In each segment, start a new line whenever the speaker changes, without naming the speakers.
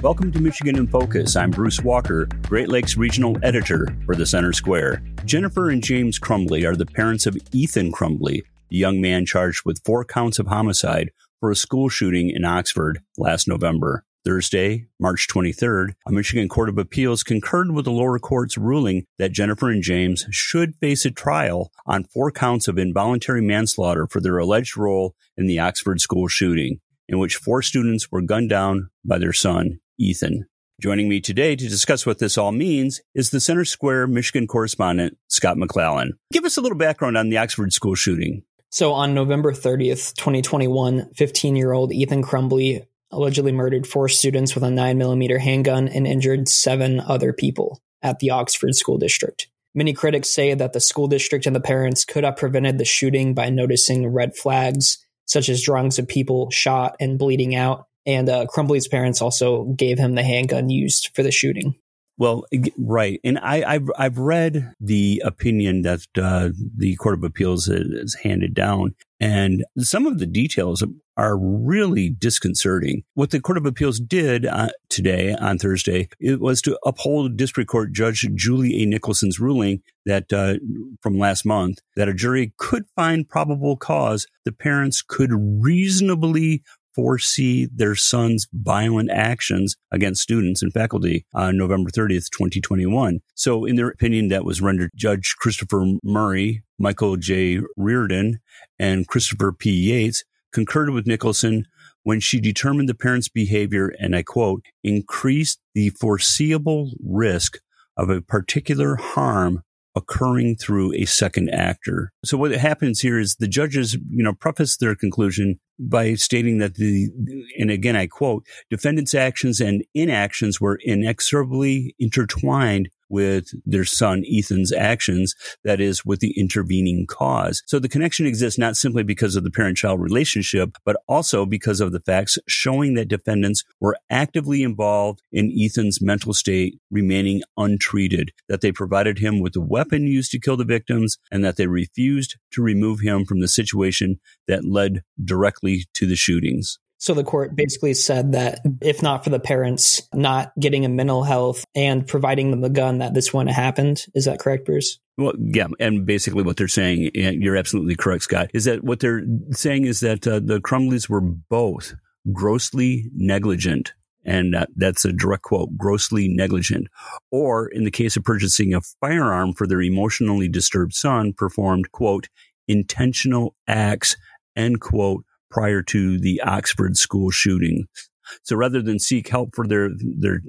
Welcome to Michigan in Focus. I'm Bruce Walker, Great Lakes Regional Editor for the Center Square. Jennifer and James Crumbley are the parents of Ethan Crumbley, the young man charged with four counts of homicide for a school shooting in Oxford last November. Thursday, March 23rd, a Michigan Court of Appeals concurred with the lower court's ruling that Jennifer and James should face a trial on four counts of involuntary manslaughter for their alleged role in the Oxford school shooting, in which four students were gunned down by their son, Ethan. Joining me today to discuss what this all means is the Center Square Michigan correspondent, Scott McClellan. Give us a little background on the Oxford school shooting.
So on November 30th, 2021, 15 year old Ethan Crumbley allegedly murdered four students with a 9mm handgun and injured seven other people at the Oxford School District. Many critics say that the school district and the parents could have prevented the shooting by noticing red flags, such as drawings of people shot and bleeding out, and uh, Crumbley's parents also gave him the handgun used for the shooting.
Well, right, and I, have I've read the opinion that uh, the Court of Appeals has handed down, and some of the details are really disconcerting. What the Court of Appeals did uh, today on Thursday it was to uphold District Court Judge Julie A. Nicholson's ruling that uh, from last month that a jury could find probable cause the parents could reasonably foresee their son's violent actions against students and faculty on November 30th, 2021. So, in their opinion, that was rendered Judge Christopher Murray, Michael J. Riordan, and Christopher P. Yates concurred with Nicholson when she determined the parents' behavior, and I quote, increased the foreseeable risk of a particular harm occurring through a second actor. So what happens here is the judges, you know, preface their conclusion by stating that the, and again I quote, defendant's actions and inactions were inexorably intertwined with their son Ethan's actions, that is, with the intervening cause. So the connection exists not simply because of the parent child relationship, but also because of the facts showing that defendants were actively involved in Ethan's mental state remaining untreated, that they provided him with the weapon used to kill the victims, and that they refused to remove him from the situation that led directly to the shootings.
So the court basically said that if not for the parents not getting a mental health and providing them the gun, that this wouldn't have happened. Is that correct, Bruce?
Well, yeah, and basically what they're saying, you're absolutely correct, Scott, is that what they're saying is that uh, the Crumbleys were both grossly negligent. And uh, that's a direct quote, grossly negligent. Or in the case of purchasing a firearm for their emotionally disturbed son, performed, quote, intentional acts, end quote, prior to the Oxford school shooting. So rather than seek help for their their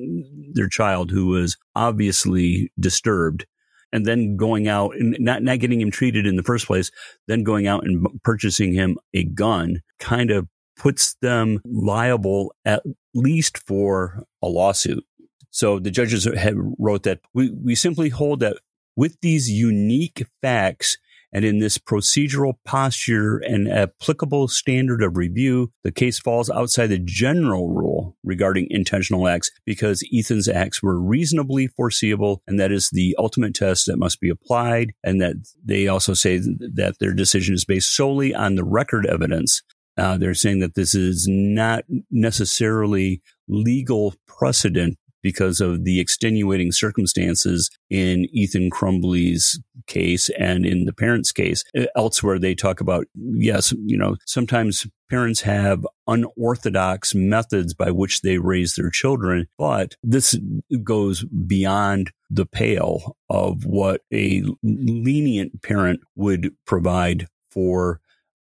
their child who was obviously disturbed, and then going out and not not getting him treated in the first place, then going out and purchasing him a gun, kind of puts them liable at least for a lawsuit. So the judges had wrote that we, we simply hold that with these unique facts, and in this procedural posture and applicable standard of review, the case falls outside the general rule regarding intentional acts because Ethan's acts were reasonably foreseeable. And that is the ultimate test that must be applied. And that they also say that their decision is based solely on the record evidence. Uh, they're saying that this is not necessarily legal precedent because of the extenuating circumstances in Ethan Crumbley's case and in the parents' case. Uh, elsewhere, they talk about, yes, you know, sometimes parents have unorthodox methods by which they raise their children, but this goes beyond the pale of what a lenient parent would provide for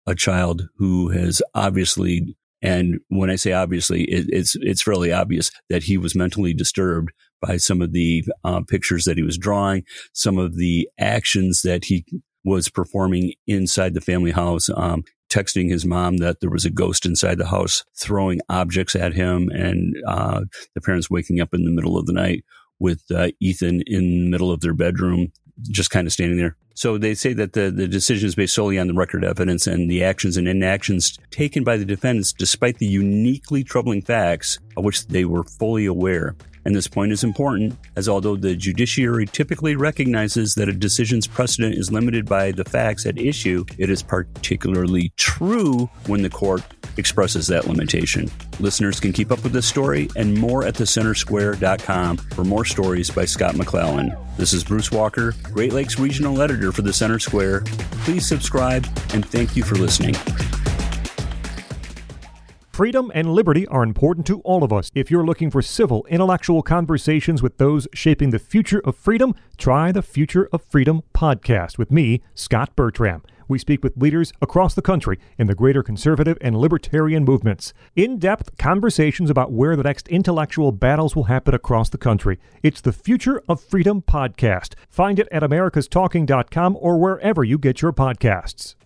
a child who has obviously and when I say obviously, it, it's it's fairly obvious that he was mentally disturbed by some of the uh, pictures that he was drawing, some of the actions that he was performing inside the family house, um, texting his mom that there was a ghost inside the house, throwing objects at him, and uh, the parents waking up in the middle of the night with uh, Ethan in the middle of their bedroom, just kind of standing there. So they say that the, the decision is based solely on the record evidence and the actions and inactions taken by the defendants, despite the uniquely troubling facts of which they were fully aware. And this point is important, as although the judiciary typically recognizes that a decision's precedent is limited by the facts at issue, it is particularly true when the court expresses that limitation. Listeners can keep up with this story and more at thecentersquare.com for more stories by Scott McClellan. This is Bruce Walker, Great Lakes Regional Editor for the Center Square. Please subscribe and thank you for listening.
Freedom and liberty are important to all of us. If you're looking for civil, intellectual conversations with those shaping the future of freedom, try the Future of Freedom podcast with me, Scott Bertram. We speak with leaders across the country in the greater conservative and libertarian movements. In depth conversations about where the next intellectual battles will happen across the country. It's the Future of Freedom podcast. Find it at americastalking.com or wherever you get your podcasts.